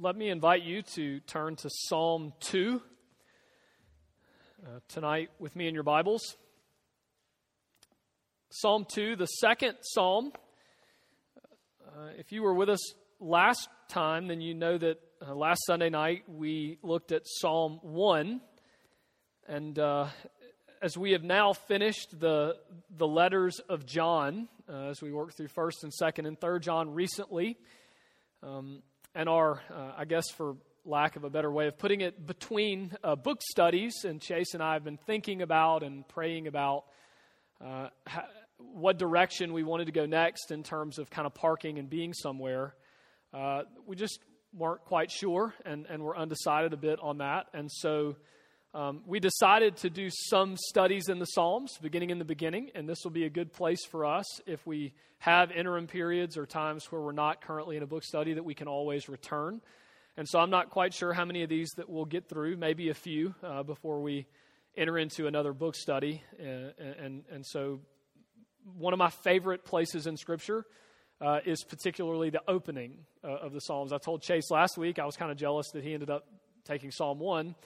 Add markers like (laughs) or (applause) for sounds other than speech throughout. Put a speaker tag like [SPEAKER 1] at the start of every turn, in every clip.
[SPEAKER 1] let me invite you to turn to Psalm 2 uh, tonight with me in your Bibles. Psalm 2, the second psalm. Uh, if you were with us last time, then you know that uh, last Sunday night we looked at Psalm 1. And uh, as we have now finished the, the letters of John, uh, as we worked through 1st and 2nd and 3rd John recently, um, and our, uh, I guess, for lack of a better way of putting it, between uh, book studies. And Chase and I have been thinking about and praying about uh, what direction we wanted to go next in terms of kind of parking and being somewhere. Uh, we just weren't quite sure and, and were undecided a bit on that. And so um, we decided to do some studies in the Psalms, beginning in the beginning, and this will be a good place for us if we have interim periods or times where we're not currently in a book study that we can always return. And so I'm not quite sure how many of these that we'll get through, maybe a few uh, before we enter into another book study. And, and, and so one of my favorite places in Scripture uh, is particularly the opening uh, of the Psalms. I told Chase last week I was kind of jealous that he ended up taking Psalm 1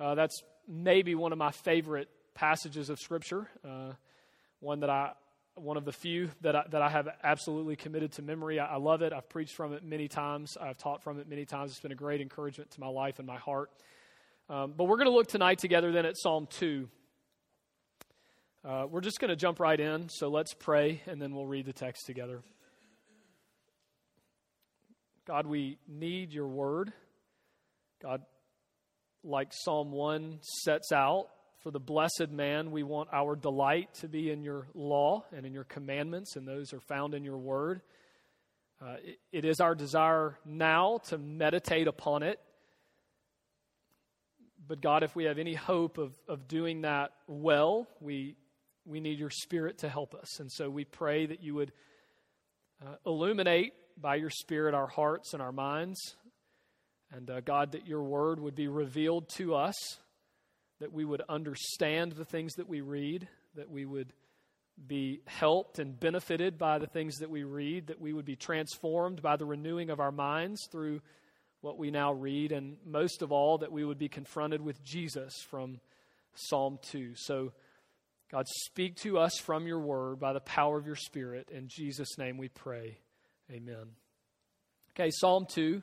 [SPEAKER 1] uh, that's maybe one of my favorite passages of Scripture. Uh, one that I, one of the few that I, that I have absolutely committed to memory. I, I, love it. I've preached from it many times. I've taught from it many times. It's been a great encouragement to my life and my heart. Um, but we're going to look tonight together then at Psalm 2. Uh, we're just going to jump right in. So let's pray and then we'll read the text together. God, we need your word. God, like Psalm 1 sets out, for the blessed man, we want our delight to be in your law and in your commandments, and those are found in your word. Uh, it, it is our desire now to meditate upon it. But God, if we have any hope of, of doing that well, we, we need your Spirit to help us. And so we pray that you would uh, illuminate by your Spirit our hearts and our minds and uh, God, that your word would be revealed to us, that we would understand the things that we read, that we would be helped and benefited by the things that we read, that we would be transformed by the renewing of our minds through what we now read, and most of all, that we would be confronted with Jesus from Psalm 2. So, God, speak to us from your word by the power of your Spirit. In Jesus' name we pray. Amen. Okay, Psalm 2.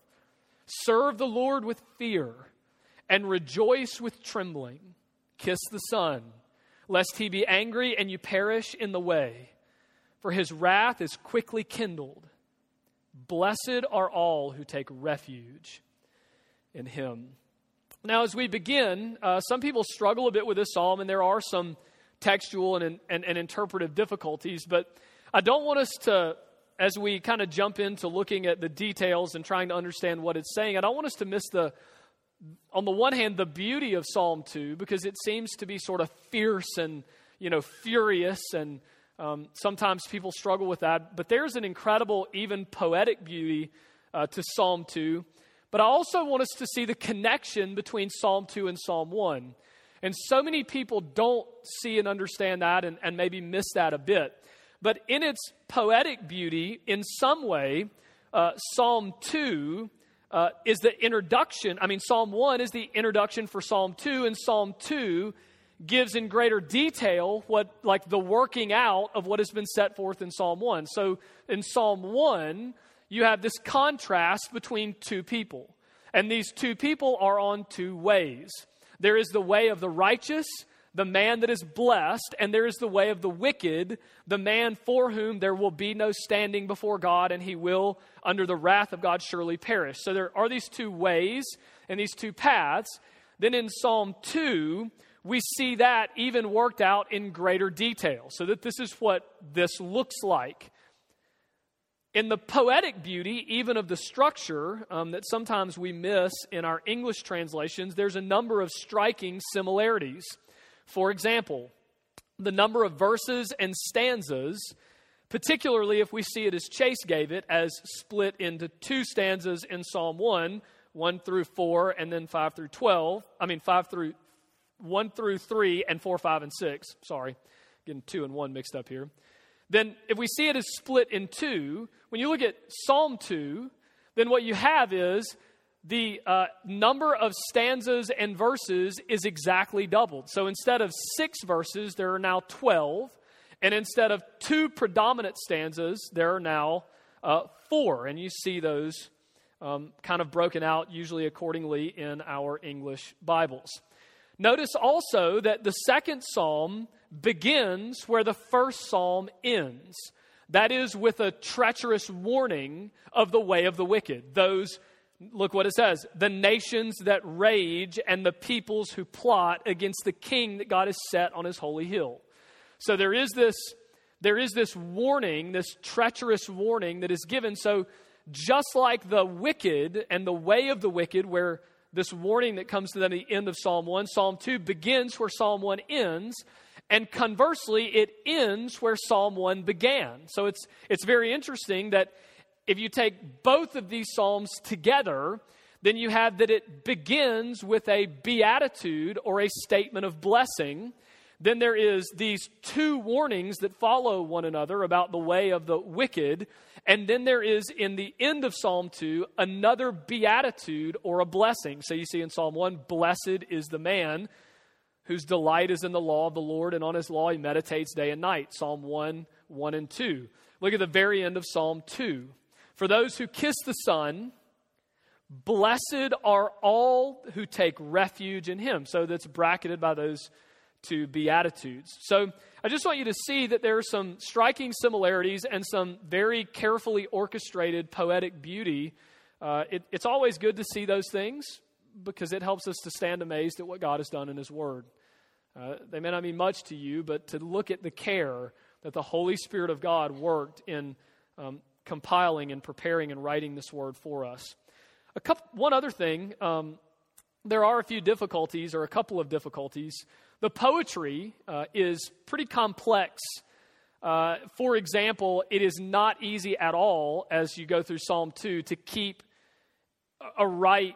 [SPEAKER 1] Serve the Lord with fear and rejoice with trembling. Kiss the Son, lest he be angry and you perish in the way, for his wrath is quickly kindled. Blessed are all who take refuge in him. Now, as we begin, uh, some people struggle a bit with this psalm, and there are some textual and, and, and interpretive difficulties, but I don't want us to, as we kind of jump into looking at the details and trying to understand what it's saying, I don't want us to miss the, on the one hand, the beauty of Psalm 2, because it seems to be sort of fierce and, you know, furious, and um, sometimes people struggle with that. But there's an incredible, even poetic beauty uh, to Psalm 2. But I also want us to see the connection between Psalm 2 and Psalm 1. And so many people don't see and understand that and, and maybe miss that a bit. But in its poetic beauty, in some way, uh, Psalm 2 uh, is the introduction. I mean, Psalm 1 is the introduction for Psalm 2, and Psalm 2 gives in greater detail what, like, the working out of what has been set forth in Psalm 1. So in Psalm 1, you have this contrast between two people. And these two people are on two ways. There is the way of the righteous, the man that is blessed, and there is the way of the wicked, the man for whom there will be no standing before God, and he will, under the wrath of God, surely perish. So there are these two ways and these two paths. Then in Psalm 2, we see that even worked out in greater detail, so that this is what this looks like. In the poetic beauty, even of the structure um, that sometimes we miss in our English translations, there's a number of striking similarities. For example, the number of verses and stanzas, particularly if we see it as Chase gave it, as split into two stanzas in Psalm 1, 1 through 4, and then 5 through 12. I mean, 5 through 1 through 3, and 4, 5, and 6. Sorry, getting 2 and 1 mixed up here. Then, if we see it as split in two, when you look at Psalm 2, then what you have is the uh, number of stanzas and verses is exactly doubled. So instead of six verses, there are now 12. And instead of two predominant stanzas, there are now uh, four. And you see those um, kind of broken out, usually accordingly, in our English Bibles. Notice also that the second psalm begins where the first psalm ends. That is, with a treacherous warning of the way of the wicked, those Look what it says the nations that rage and the peoples who plot against the king that God has set on his holy hill. So there is this, there is this warning, this treacherous warning that is given. So just like the wicked and the way of the wicked, where this warning that comes to them at the end of Psalm 1, Psalm 2 begins where Psalm 1 ends. And conversely, it ends where Psalm 1 began. So it's, it's very interesting that if you take both of these Psalms together, then you have that it begins with a beatitude or a statement of blessing. Then there is these two warnings that follow one another about the way of the wicked. And then there is in the end of Psalm 2 another beatitude or a blessing. So you see in Psalm 1, blessed is the man whose delight is in the law of the Lord, and on his law he meditates day and night. Psalm 1, 1 and 2. Look at the very end of Psalm 2. For those who kiss the Son, blessed are all who take refuge in him. So that's bracketed by those two Beatitudes. So I just want you to see that there are some striking similarities and some very carefully orchestrated poetic beauty. Uh, it, it's always good to see those things because it helps us to stand amazed at what God has done in His Word. Uh, they may not mean much to you, but to look at the care that the Holy Spirit of God worked in um, compiling and preparing and writing this word for us. A couple, one other thing, um, there are a few difficulties or a couple of difficulties. The poetry uh, is pretty complex. Uh, for example, it is not easy at all as you go through Psalm 2 to keep a right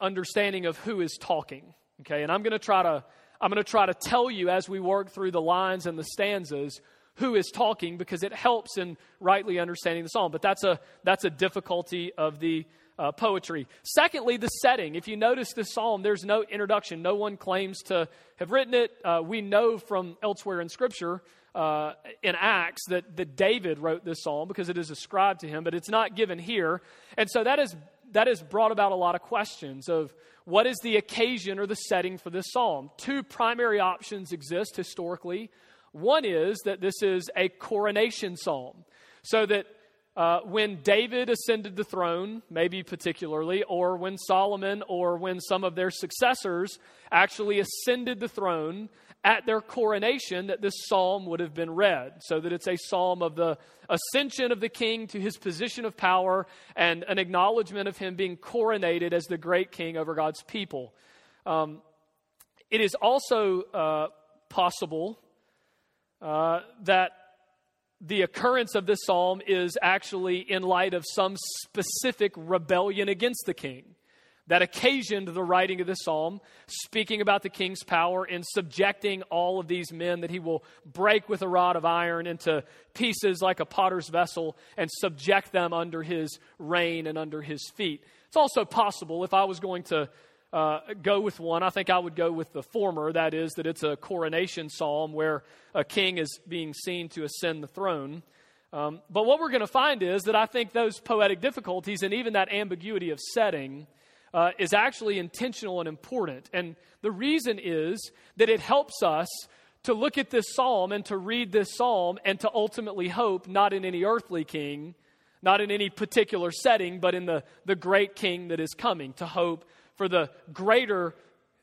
[SPEAKER 1] understanding of who is talking. Okay, and I'm going to try to I'm going to try to tell you as we work through the lines and the stanzas who is talking because it helps in rightly understanding the psalm. But that's a, that's a difficulty of the uh, poetry. Secondly, the setting. If you notice the psalm, there's no introduction. No one claims to have written it. Uh, we know from elsewhere in Scripture, uh, in Acts, that, that David wrote this psalm because it is ascribed to him, but it's not given here. And so that, is, that has brought about a lot of questions of what is the occasion or the setting for this psalm. Two primary options exist historically. One is that this is a coronation psalm, so that uh, when David ascended the throne, maybe particularly, or when Solomon or when some of their successors actually ascended the throne at their coronation, that this psalm would have been read. So that it's a psalm of the ascension of the king to his position of power and an acknowledgement of him being coronated as the great king over God's people. Um, it is also uh, possible uh, that the occurrence of this psalm is actually in light of some specific rebellion against the king that occasioned the writing of this psalm, speaking about the king's power in subjecting all of these men that he will break with a rod of iron into pieces like a potter's vessel and subject them under his reign and under his feet. It's also possible, if I was going to uh, go with one. I think I would go with the former, that is, that it's a coronation psalm where a king is being seen to ascend the throne. Um, but what we're going to find is that I think those poetic difficulties and even that ambiguity of setting uh, is actually intentional and important. And the reason is that it helps us to look at this psalm and to read this psalm and to ultimately hope not in any earthly king, not in any particular setting, but in the, the great king that is coming, to hope for the greater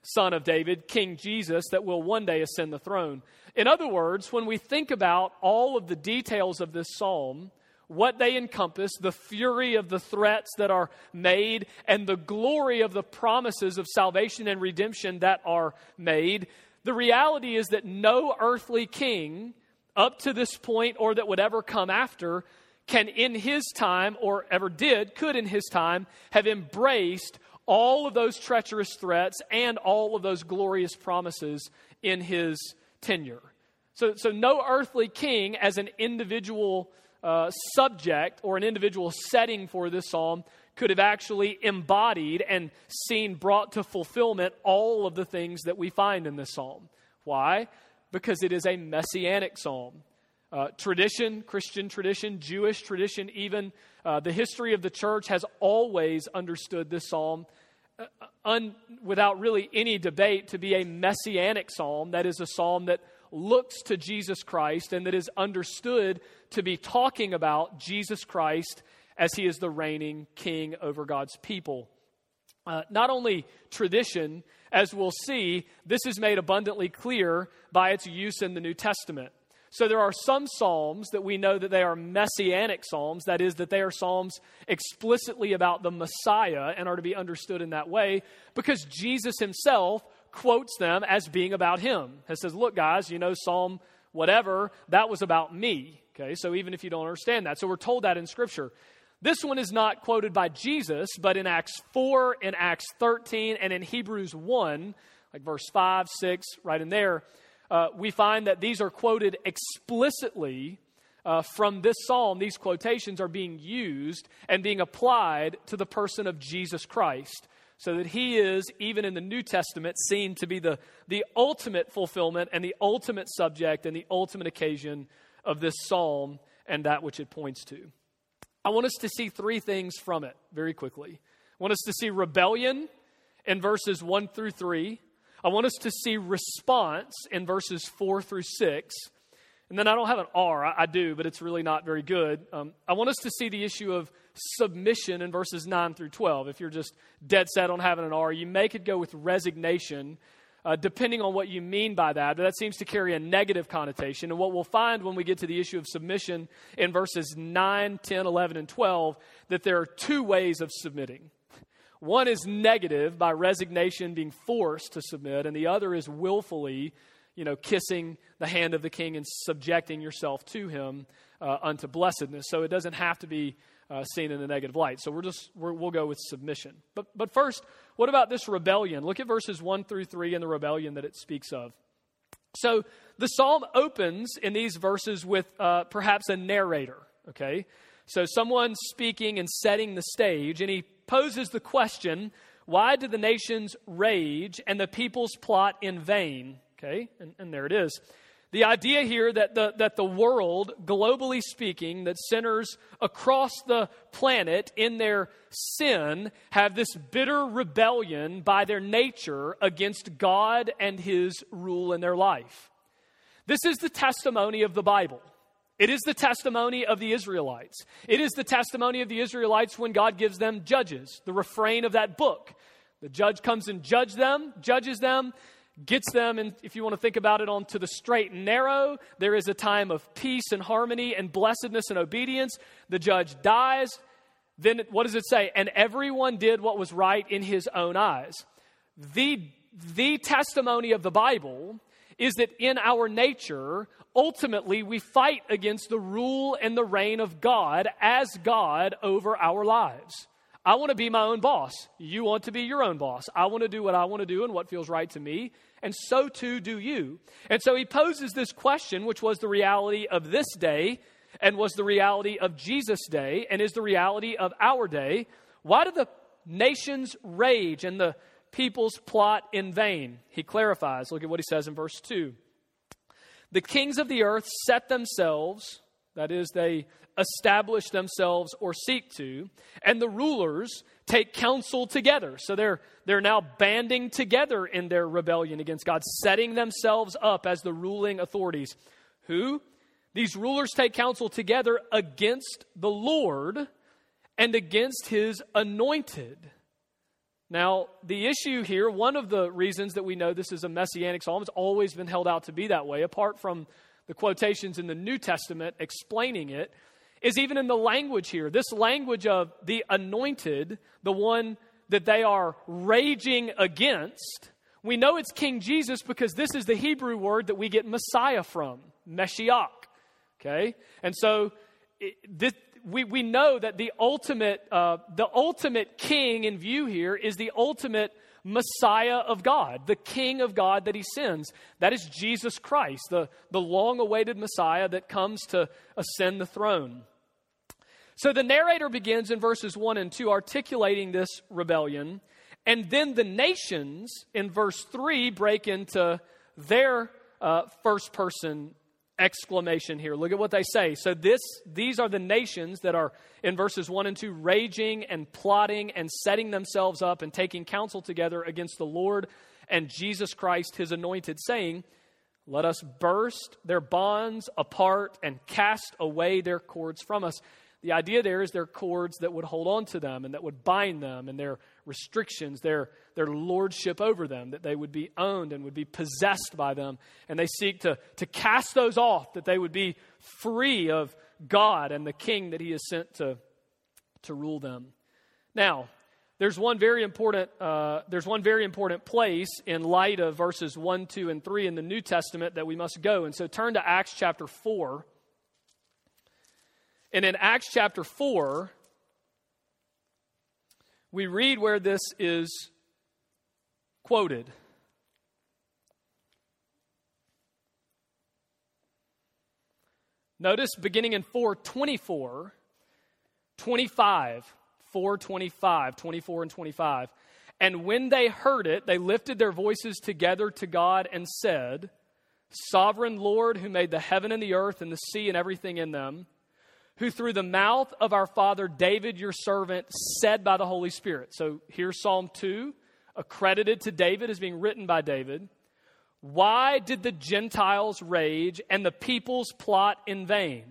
[SPEAKER 1] son of David, King Jesus, that will one day ascend the throne. In other words, when we think about all of the details of this psalm, what they encompass, the fury of the threats that are made, and the glory of the promises of salvation and redemption that are made, the reality is that no earthly king up to this point or that would ever come after can, in his time, or ever did, could in his time, have embraced all of those treacherous threats and all of those glorious promises in his tenure. So, so no earthly king, as an individual uh, subject or an individual setting for this psalm, could have actually embodied and seen brought to fulfillment all of the things that we find in this psalm. Why? Because it is a messianic psalm. Uh, tradition, Christian tradition, Jewish tradition, even uh, the history of the church has always understood this psalm uh, un, without really any debate to be a messianic psalm. That is a psalm that looks to Jesus Christ and that is understood to be talking about Jesus Christ as he is the reigning king over God's people. Uh, not only tradition, as we'll see, this is made abundantly clear by its use in the New Testament. So there are some psalms that we know that they are messianic psalms, that is, that they are psalms explicitly about the Messiah and are to be understood in that way because Jesus himself quotes them as being about him. He says, Look, guys, you know, Psalm whatever, that was about me. Okay, so even if you don't understand that, so we're told that in Scripture. This one is not quoted by Jesus, but in Acts 4, in Acts 13, and in Hebrews 1, like verse 5, 6, right in there, uh, we find that these are quoted explicitly uh, from this psalm. These quotations are being used and being applied to the person of Jesus Christ. So that he is, even in the New Testament, seen to be the, the ultimate fulfillment and the ultimate subject and the ultimate occasion of this psalm and that which it points to. I want us to see three things from it very quickly. I want us to see rebellion in verses 1 through 3. I want us to see response in verses 4 through 6. And then I don't have an R, I, I do, but it's really not very good. Um, I want us to see the issue of submission in verses 9 through 12. If you're just dead set on having an R, you may could go with resignation uh, depending on what you mean by that. But that seems to carry a negative connotation. And what we'll find when we get to the issue of submission in verses 9, 10, 11, and 12, that there are two ways of submitting. One is negative by resignation, being forced to submit, and the other is willfully, you know, kissing the hand of the king and subjecting yourself to him uh, unto blessedness. So it doesn't have to be uh, seen in a negative light. So we're just we will go with submission. But but first, what about this rebellion? Look at verses one through three and the rebellion that it speaks of. So the psalm opens in these verses with uh, perhaps a narrator. Okay, so someone speaking and setting the stage, and he poses the question: Why do the nations rage and the peoples plot in vain? Okay, and, and there it is. The idea here that the, that the world, globally speaking, that sinners across the planet in their sin have this bitter rebellion by their nature against God and His rule in their life. This is the testimony of the Bible. It is the testimony of the Israelites. It is the testimony of the Israelites when God gives them judges, the refrain of that book. The judge comes and judge them, judges them, gets them, and if you want to think about it, onto the straight and narrow. There is a time of peace and harmony and blessedness and obedience. The judge dies. Then what does it say? And everyone did what was right in his own eyes. The, the testimony of the Bible is that in our nature, ultimately, we fight against the rule and the reign of God as God over our lives. I want to be my own boss. You want to be your own boss. I want to do what I want to do and what feels right to me and so too do you. And so he poses this question, which was the reality of this day and was the reality of Jesus' day and is the reality of our day. Why do the nations rage and the peoples plot in vain? He clarifies. Look at what he says in verse 2. The kings of the earth set themselves, That is, they establish themselves or seek to. And the rulers take counsel together. So they're, they're now banding together in their rebellion against God, setting themselves up as the ruling authorities. Who? These rulers take counsel together against the Lord and against his anointed. Now, the issue here, one of the reasons that we know this is a messianic psalm, has always been held out to be that way, apart from the quotations in the New Testament explaining it, is even in the language here. This language of the anointed, the one that they are raging against, we know it's King Jesus because this is the Hebrew word that we get Messiah from, Meshiach. Okay? And so this, we, we know that the ultimate, uh, the ultimate king in view here is the ultimate Messiah of God, the King of God that he sends. That is Jesus Christ, the, the long awaited Messiah that comes to ascend the throne. So the narrator begins in verses 1 and 2 articulating this rebellion, and then the nations in verse 3 break into their uh, first person exclamation here. Look at what they say. So this these are the nations that are in verses 1 and 2 raging and plotting and setting themselves up and taking counsel together against the Lord and Jesus Christ his anointed saying, "Let us burst their bonds apart and cast away their cords from us." The idea there is their cords that would hold on to them and that would bind them and their restrictions, their, their lordship over them, that they would be owned and would be possessed by them. And they seek to, to cast those off, that they would be free of God and the king that he has sent to, to rule them. Now, there's one very important uh, there's one very important place in light of verses 1 2 and 3 in the new testament that we must go and so turn to acts chapter 4 and in Acts chapter 4, we read where this is quoted. Notice beginning in 424, 25, 425, 24 and 25. And when they heard it, they lifted their voices together to God and said, Sovereign Lord, who made the heaven and the earth and the sea and everything in them, who through the mouth of our father David, your servant, said by the Holy Spirit. So here's Psalm 2, accredited to David as being written by David. Why did the Gentiles rage and the peoples plot in vain?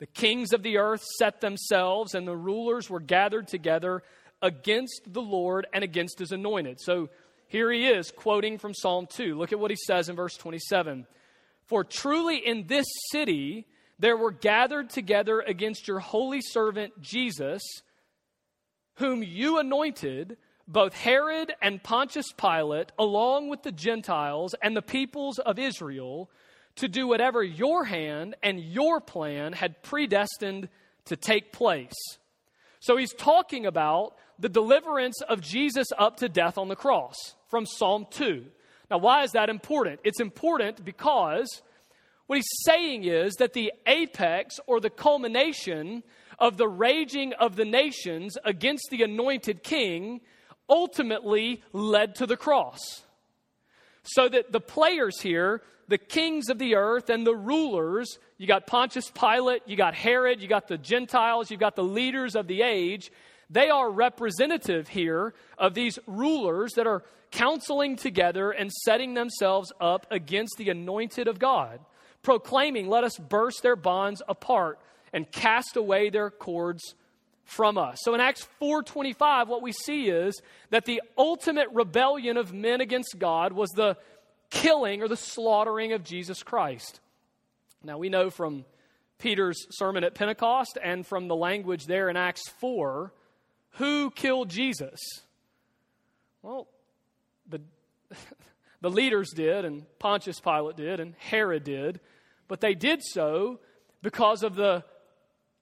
[SPEAKER 1] The kings of the earth set themselves, and the rulers were gathered together against the Lord and against his anointed. So here he is quoting from Psalm 2. Look at what he says in verse 27 For truly in this city, there were gathered together against your holy servant Jesus, whom you anointed, both Herod and Pontius Pilate, along with the Gentiles and the peoples of Israel, to do whatever your hand and your plan had predestined to take place. So he's talking about the deliverance of Jesus up to death on the cross from Psalm 2. Now, why is that important? It's important because what he's saying is that the apex or the culmination of the raging of the nations against the anointed king ultimately led to the cross. So that the players here, the kings of the earth and the rulers, you got Pontius Pilate, you got Herod, you got the Gentiles, you've got the leaders of the age, they are representative here of these rulers that are counseling together and setting themselves up against the anointed of God proclaiming, Let us burst their bonds apart and cast away their cords from us. So in Acts 4:25 what we see is that the ultimate rebellion of men against God was the killing or the slaughtering of Jesus Christ. Now we know from Peter's sermon at Pentecost and from the language there in Acts 4 who killed Jesus? Well, the (laughs) The leaders did, and Pontius Pilate did, and Herod did, but they did so because of the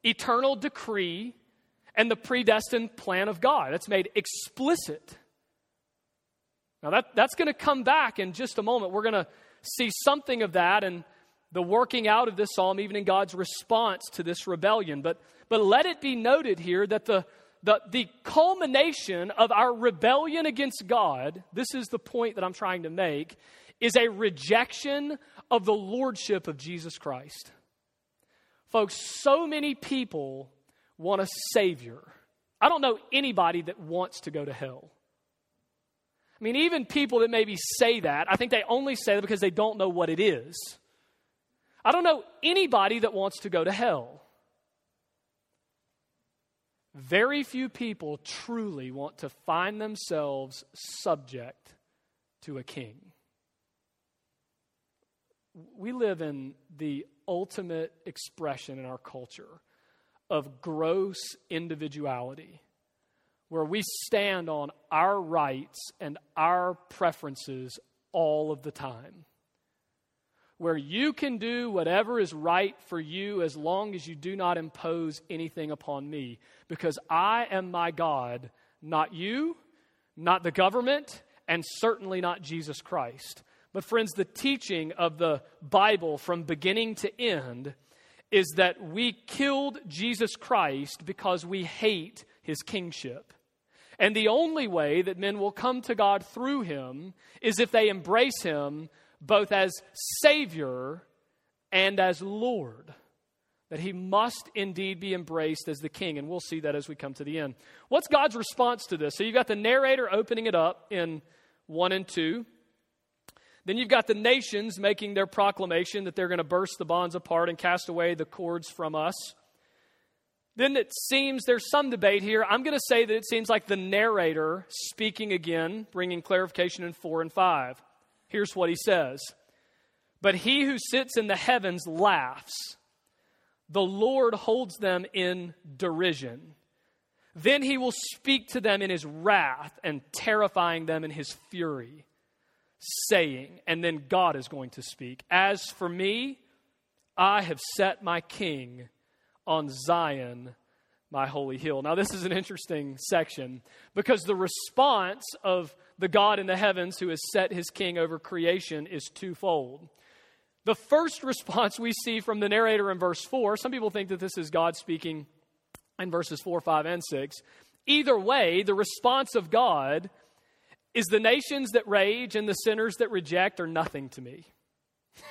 [SPEAKER 1] eternal decree and the predestined plan of God. That's made explicit. Now, that, that's going to come back in just a moment. We're going to see something of that and the working out of this psalm, even in God's response to this rebellion. But, but let it be noted here that the, the, the culmination of our rebellion against God, this is the point that I'm trying to make, is a rejection of the lordship of Jesus Christ. Folks, so many people want a Savior. I don't know anybody that wants to go to hell. I mean, even people that maybe say that, I think they only say that because they don't know what it is. I don't know anybody that wants to go to hell. Very few people truly want to find themselves subject to a king. We live in the ultimate expression in our culture of gross individuality, where we stand on our rights and our preferences all of the time where you can do whatever is right for you as long as you do not impose anything upon me. Because I am my God, not you, not the government, and certainly not Jesus Christ. But, friends, the teaching of the Bible from beginning to end is that we killed Jesus Christ because we hate his kingship. And the only way that men will come to God through him is if they embrace him both as Savior and as Lord. That he must indeed be embraced as the king. And we'll see that as we come to the end. What's God's response to this? So you've got the narrator opening it up in 1 and 2. Then you've got the nations making their proclamation that they're going to burst the bonds apart and cast away the cords from us. Then it seems there's some debate here. I'm going to say that it seems like the narrator speaking again, bringing clarification in 4 and 5. Here's what he says But he who sits in the heavens laughs, the Lord holds them in derision. Then he will speak to them in his wrath and terrifying them in his fury, saying, and then God is going to speak, As for me, I have set my king on Zion, my holy hill. Now, this is an interesting section because the response of the God in the heavens who has set his king over creation is twofold. The first (laughs) response we see from the narrator in verse 4, some people think that this is God speaking in verses 4, 5, and 6. Either way, the response of God is the nations that rage and the sinners that reject are nothing to me (laughs)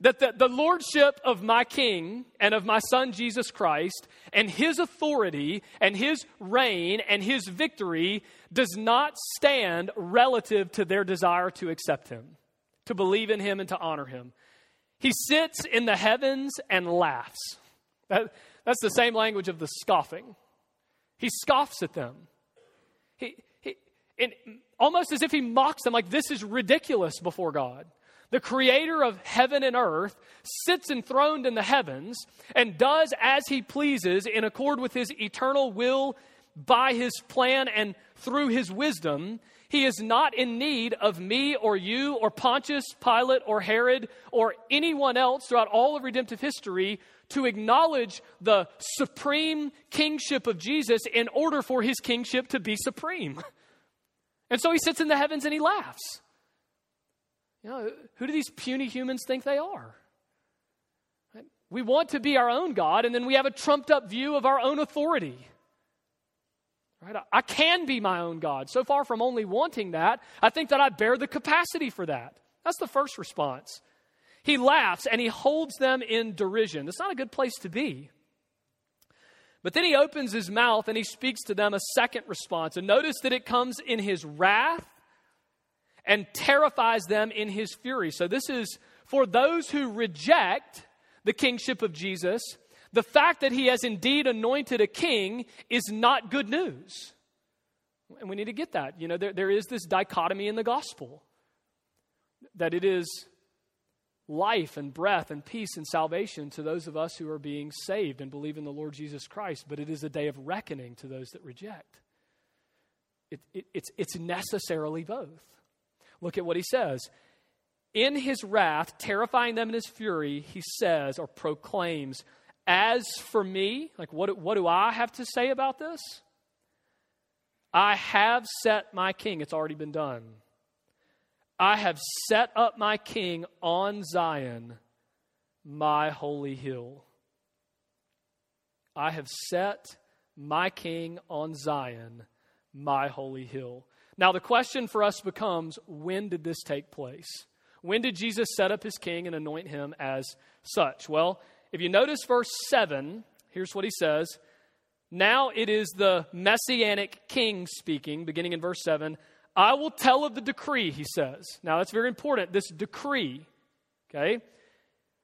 [SPEAKER 1] that the, the lordship of my king and of my son Jesus Christ and his authority and his reign and his victory does not stand relative to their desire to accept him, to believe in him, and to honor him. He sits in the heavens and laughs. That, that's the same language of the scoffing. He scoffs at them. He, he, almost as if he mocks them, like this is ridiculous before God the creator of heaven and earth, sits enthroned in the heavens and does as he pleases in accord with his eternal will by his plan and through his wisdom. He is not in need of me or you or Pontius, Pilate, or Herod or anyone else throughout all of redemptive history to acknowledge the supreme kingship of Jesus in order for his kingship to be supreme. (laughs) And so he sits in the heavens and he laughs. You know, who do these puny humans think they are? We want to be our own God, and then we have a trumped up view of our own authority. Right? I can be my own God. So far from only wanting that, I think that I bear the capacity for that. That's the first response. He laughs and he holds them in derision. That's not a good place to be. But then he opens his mouth and he speaks to them a second response. And notice that it comes in his wrath and terrifies them in his fury. So, this is for those who reject the kingship of Jesus. The fact that he has indeed anointed a king is not good news. And we need to get that. You know, there, there is this dichotomy in the gospel that it is life and breath and peace and salvation to those of us who are being saved and believe in the Lord Jesus Christ, but it is a day of reckoning to those that reject. It, it, it's, it's necessarily both. Look at what he says. In his wrath, terrifying them in his fury, he says or proclaims, As for me, like what, what do I have to say about this? I have set my king. It's already been done. I have set up my king on Zion, my holy hill. I have set my king on Zion, my holy hill. Now, the question for us becomes when did this take place? When did Jesus set up his king and anoint him as such? Well, if you notice verse 7, here's what he says. Now it is the messianic king speaking, beginning in verse 7. I will tell of the decree, he says. Now that's very important, this decree. Okay?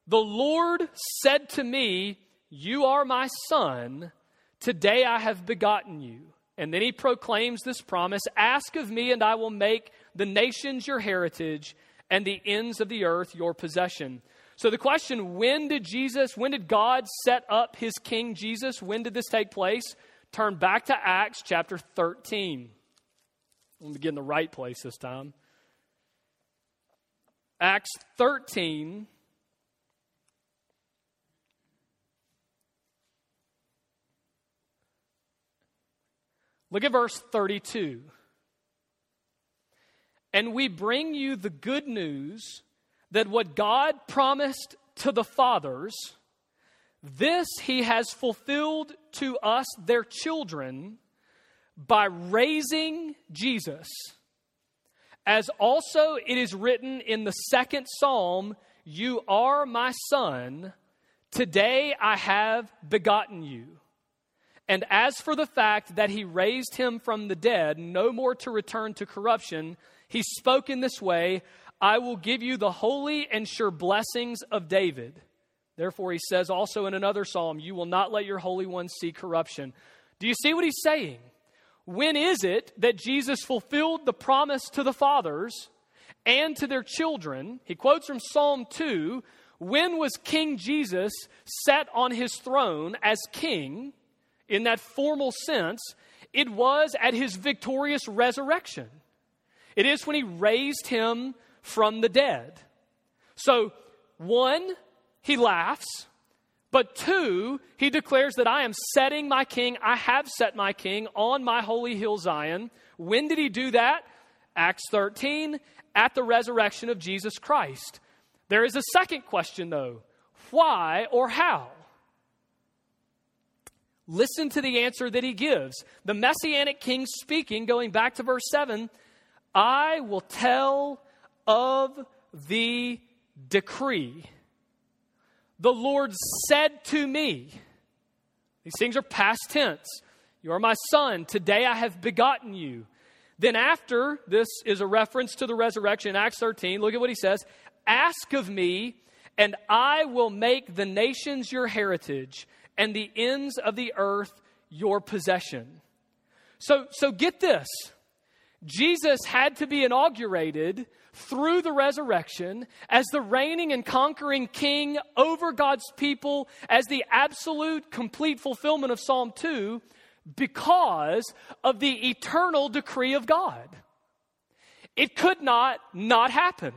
[SPEAKER 1] The Lord said to me, You are my son. Today I have begotten you. And then he proclaims this promise Ask of me, and I will make the nations your heritage and the ends of the earth your possession. So the question when did Jesus, when did God set up his King Jesus? When did this take place? Turn back to Acts chapter 13. Let me get in the right place this time. Acts 13. Look at verse 32. And we bring you the good news that what God promised to the fathers, this he has fulfilled to us, their children, by raising Jesus. As also it is written in the second psalm, You are my son, today I have begotten you. And as for the fact that he raised him from the dead, no more to return to corruption, he spoke in this way I will give you the holy and sure blessings of David. Therefore, he says also in another psalm, You will not let your Holy One see corruption. Do you see what he's saying? When is it that Jesus fulfilled the promise to the fathers and to their children? He quotes from Psalm 2 When was King Jesus set on his throne as king? in that formal sense, it was at his victorious resurrection. It is when he raised him from the dead. So, one, he laughs. But two, he declares that I am setting my king, I have set my king on my holy hill Zion. When did he do that? Acts 13, at the resurrection of Jesus Christ. There is a second question, though why or how? Listen to the answer that he gives. The messianic king speaking, going back to verse 7 I will tell of the decree. The Lord said to me, these things are past tense. You are my son. Today I have begotten you. Then, after this is a reference to the resurrection, Acts 13, look at what he says Ask of me, and I will make the nations your heritage and the ends of the earth your possession. So, so get this. Jesus had to be inaugurated through the resurrection as the reigning and conquering king over God's people as the absolute complete fulfillment of Psalm 2 because of the eternal decree of God. It could not not happen.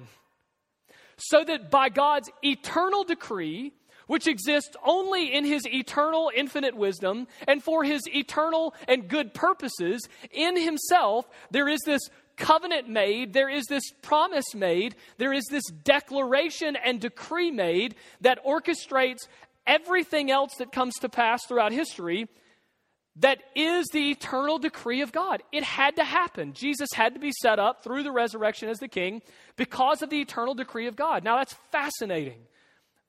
[SPEAKER 1] So that by God's eternal decree, which exists only in his eternal infinite wisdom and for his eternal and good purposes, in himself, there is this covenant made, there is this promise made, there is this declaration and decree made that orchestrates everything else that comes to pass throughout history that is the eternal decree of God. It had to happen. Jesus had to be set up through the resurrection as the king because of the eternal decree of God. Now, that's fascinating.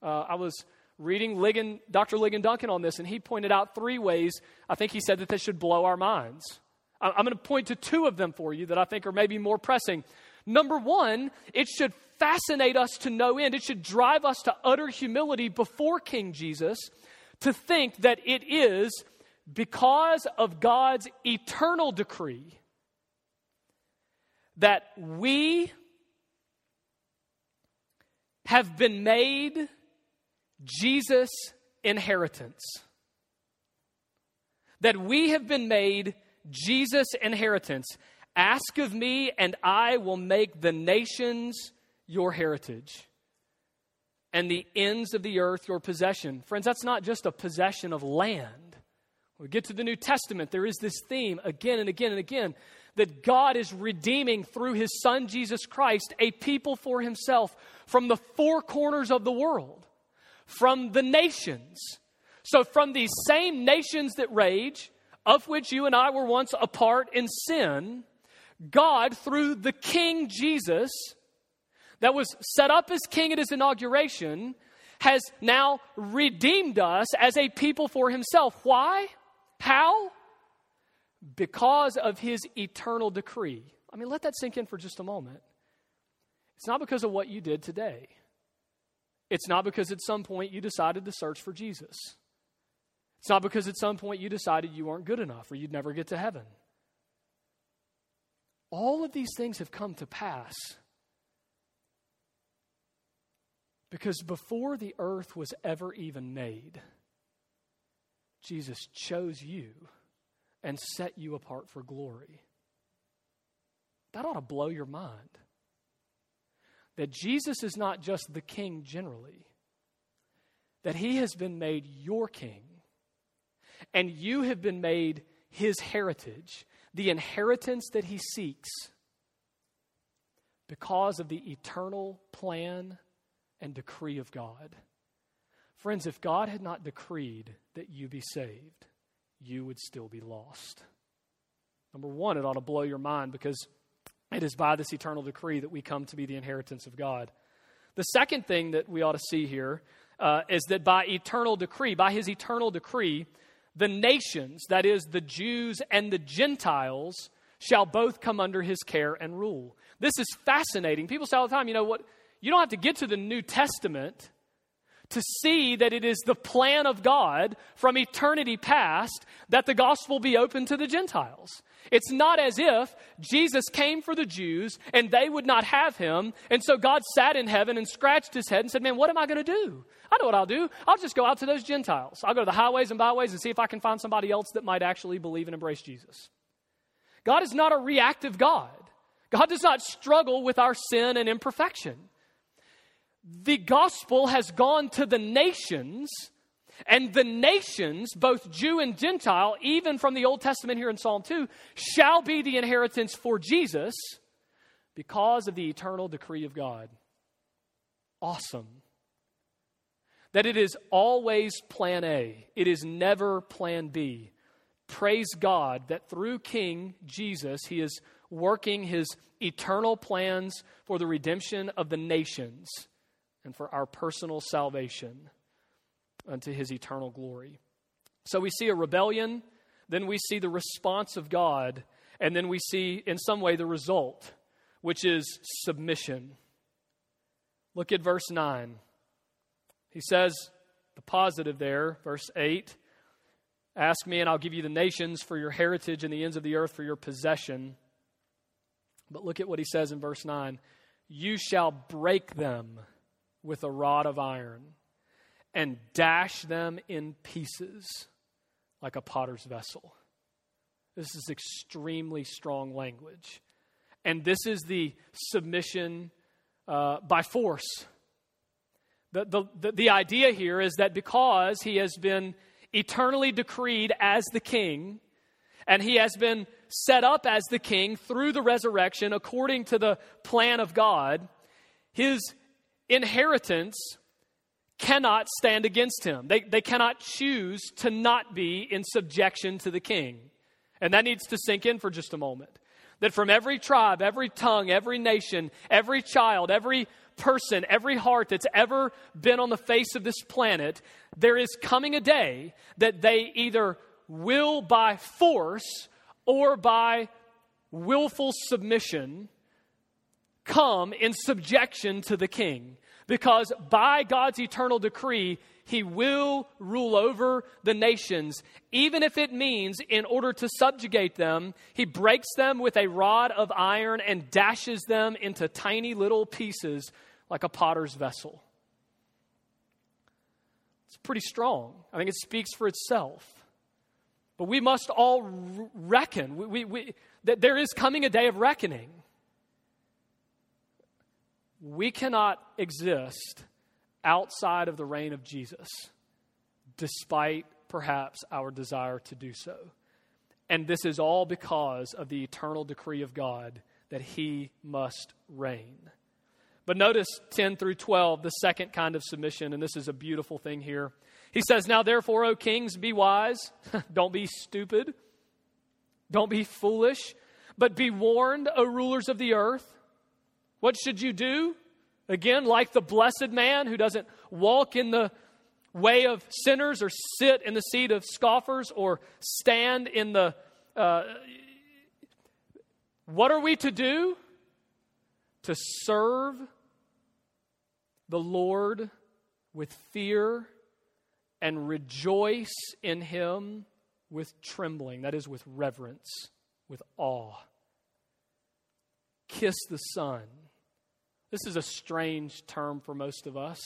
[SPEAKER 1] Uh, I was reading Ligon, Dr. Ligon Duncan on this, and he pointed out three ways I think he said that this should blow our minds. I'm going to point to two of them for you that I think are maybe more pressing. Number one, it should fascinate us to no end. It should drive us to utter humility before King Jesus to think that it is because of God's eternal decree that we have been made Jesus' inheritance. That we have been made Jesus' inheritance. Ask of me, and I will make the nations your heritage and the ends of the earth your possession. Friends, that's not just a possession of land. When we get to the New Testament, there is this theme again and again and again that God is redeeming through his Son Jesus Christ a people for himself from the four corners of the world from the nations. So, from these same nations that rage, of which you and I were once a part in sin, God, through the King Jesus, that was set up as king at his inauguration, has now redeemed us as a people for himself. Why? How? Because of his eternal decree. I mean, let that sink in for just a moment. It's not because of what you did today. It's not because at some point you decided to search for Jesus. It's not because at some point you decided you weren't good enough or you'd never get to heaven. All of these things have come to pass because before the earth was ever even made, Jesus chose you and set you apart for glory. That ought to blow your mind. That Jesus is not just the king generally, that he has been made your king, and you have been made his heritage, the inheritance that he seeks, because of the eternal plan and decree of God. Friends, if God had not decreed that you be saved, you would still be lost. Number one, it ought to blow your mind because it is by this eternal decree that we come to be the inheritance of God. The second thing that we ought to see here uh, is that by eternal decree, by his eternal decree, the nations, that is, the Jews and the Gentiles, shall both come under his care and rule. This is fascinating. People say all the time, you know what? You don't have to get to the New Testament to see that it is the plan of God from eternity past that the gospel be open to the Gentiles. It's not as if Jesus came for the Jews and they would not have him. And so God sat in heaven and scratched his head and said, Man, what am I going to do? I know what I'll do. I'll just go out to those Gentiles. I'll go to the highways and byways and see if I can find somebody else that might actually believe and embrace Jesus. God is not a reactive God. God does not struggle with our sin and imperfection. The gospel has gone to the nations and the nations, both Jew and Gentile, even from the Old Testament here in Psalm 2, shall be the inheritance for Jesus because of the eternal decree of God. Awesome. That it is always plan A, it is never plan B. Praise God that through King Jesus, He is working His eternal plans for the redemption of the nations and for our personal salvation unto his eternal glory. So we see a rebellion, then we see the response of God, and then we see, in some way, the result, which is submission. Look at verse 9. He says, the positive there, verse 8 Ask me, and I'll give you the nations for your heritage and the ends of the earth for your possession. But look at what he says in verse 9 You shall break them with a rod of iron and dash them in pieces like a potter's vessel. This is extremely strong language. And this is the submission uh, by force. The, the, the, the idea here is that because he has been eternally decreed as the king, and he has been set up as the king through the resurrection according to the plan of God, his inheritance cannot stand against him. They, they cannot choose to not be in subjection to the king. And that needs to sink in for just a moment. That from every tribe, every tongue, every nation, every child, every person, every heart that's ever been on the face of this planet, there is coming a day that they either will by force or by willful submission come in subjection to the king because by God's eternal decree, he will rule over the nations, even if it means, in order to subjugate them, he breaks them with a rod of iron and dashes them into tiny little pieces like a potter's vessel. It's pretty strong. I think it speaks for itself. But we must all reckon we, we, we, that there is coming a day of reckoning we cannot exist outside of the reign of Jesus, despite perhaps our desire to do so. And this is all because of the eternal decree of God that he must reign. But notice 10 through 12, the second kind of submission, and this is a beautiful thing here. He says, Now therefore, O kings, be wise, (laughs) don't be stupid, don't be foolish, but be warned, O rulers of the earth. What should you do? Again, like the blessed man who doesn't walk in the way of sinners or sit in the seat of scoffers or stand in the. Uh, what are we to do? To serve the Lord with fear and rejoice in Him with trembling. That is, with reverence, with awe. Kiss the Son. This is a strange term for most of us.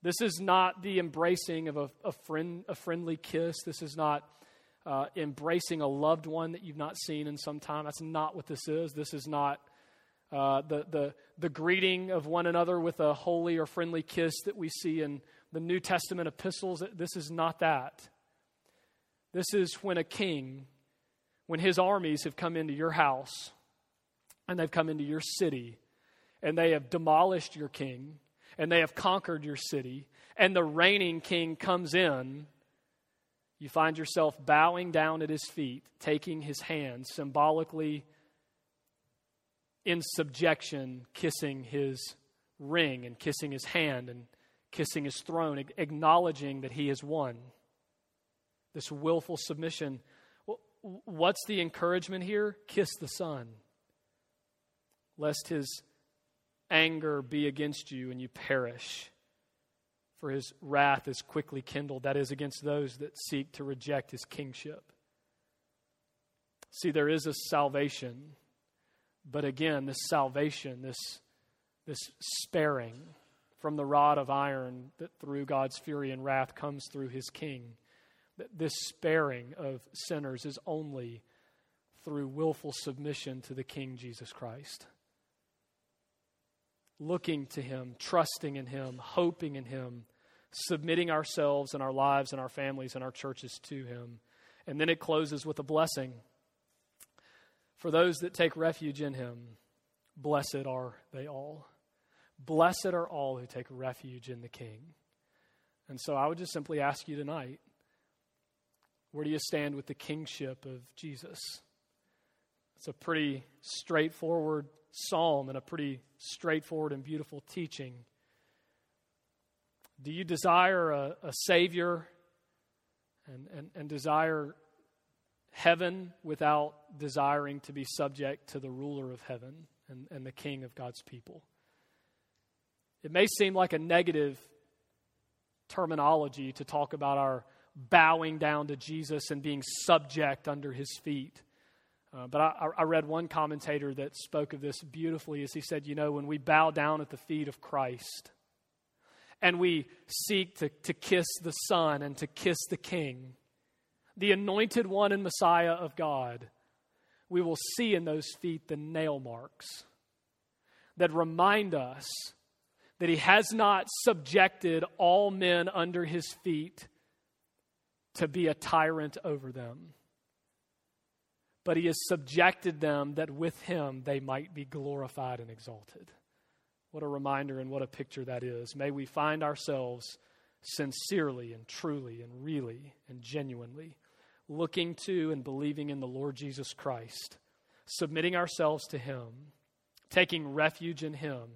[SPEAKER 1] This is not the embracing of a, a, friend, a friendly kiss. This is not uh, embracing a loved one that you've not seen in some time. That's not what this is. This is not uh, the, the, the greeting of one another with a holy or friendly kiss that we see in the New Testament epistles. This is not that. This is when a king, when his armies have come into your house and they've come into your city and they have demolished your king and they have conquered your city, and the reigning king comes in, you find yourself bowing down at his feet, taking his hand, symbolically in subjection, kissing his ring and kissing his hand and kissing his throne, acknowledging that he has won. This willful submission. What's the encouragement here? Kiss the Son, lest his anger be against you and you perish. For his wrath is quickly kindled, that is, against those that seek to reject his kingship. See, there is a salvation, but again, this salvation, this, this sparing from the rod of iron that through God's fury and wrath comes through his king, that this sparing of sinners is only through willful submission to the King Jesus Christ looking to Him, trusting in Him, hoping in Him, submitting ourselves and our lives and our families and our churches to Him. And then it closes with a blessing. For those that take refuge in Him, blessed are they all. Blessed are all who take refuge in the King. And so I would just simply ask you tonight where do you stand with the kingship of Jesus? It's a pretty straightforward psalm and a pretty straightforward and beautiful teaching. Do you desire a, a Savior and, and, and desire heaven without desiring to be subject to the ruler of heaven and, and the King of God's people? It may seem like a negative terminology to talk about our bowing down to Jesus and being subject under his feet. Uh, but I, I, read one commentator that spoke of this beautifully as he said, You know, when we bow down at the feet of Christ and we seek to, to kiss the Son and to kiss the King, the anointed one and Messiah of God, we will see in those feet the nail marks that remind us that he has not subjected all men under his feet to be a tyrant over them but he has subjected them that with him they might be glorified and exalted. What a reminder and what a picture that is. May we find ourselves sincerely and truly and really and genuinely looking to and believing in the Lord Jesus Christ, submitting ourselves to him, taking refuge in him,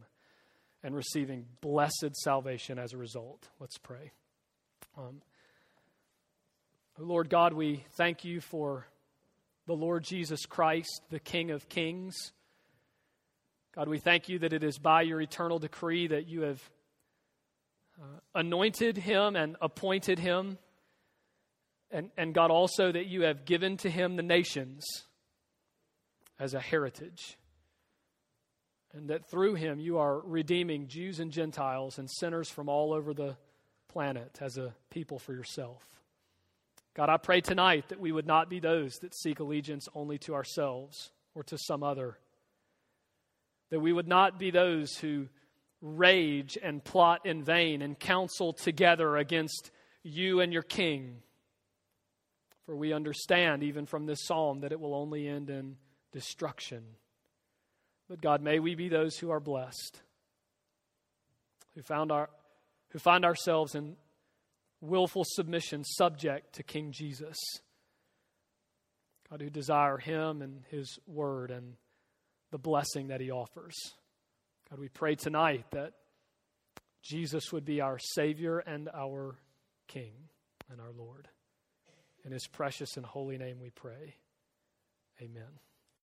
[SPEAKER 1] and receiving blessed salvation as a result. Let's pray. Um, Lord God, we thank you for the Lord Jesus Christ, the King of Kings. God, we thank you that it is by your eternal decree that you have uh, anointed him and appointed him. And, and God, also that you have given to him the nations as a heritage. And that through him you are redeeming Jews and Gentiles and sinners from all over the planet as a people for yourself. God, I pray tonight that we would not be those that seek allegiance only to ourselves or to some other. That we would not be those who rage and plot in vain and counsel together against you and your king. For we understand, even from this psalm, that it will only end in destruction. But God, may we be those who are blessed, who, found our, who find ourselves in willful submission subject to King Jesus. God, who desire Him and His Word and the blessing that He offers. God, we pray tonight that Jesus would be our Savior and our King and our Lord. In His precious and holy name we pray. Amen.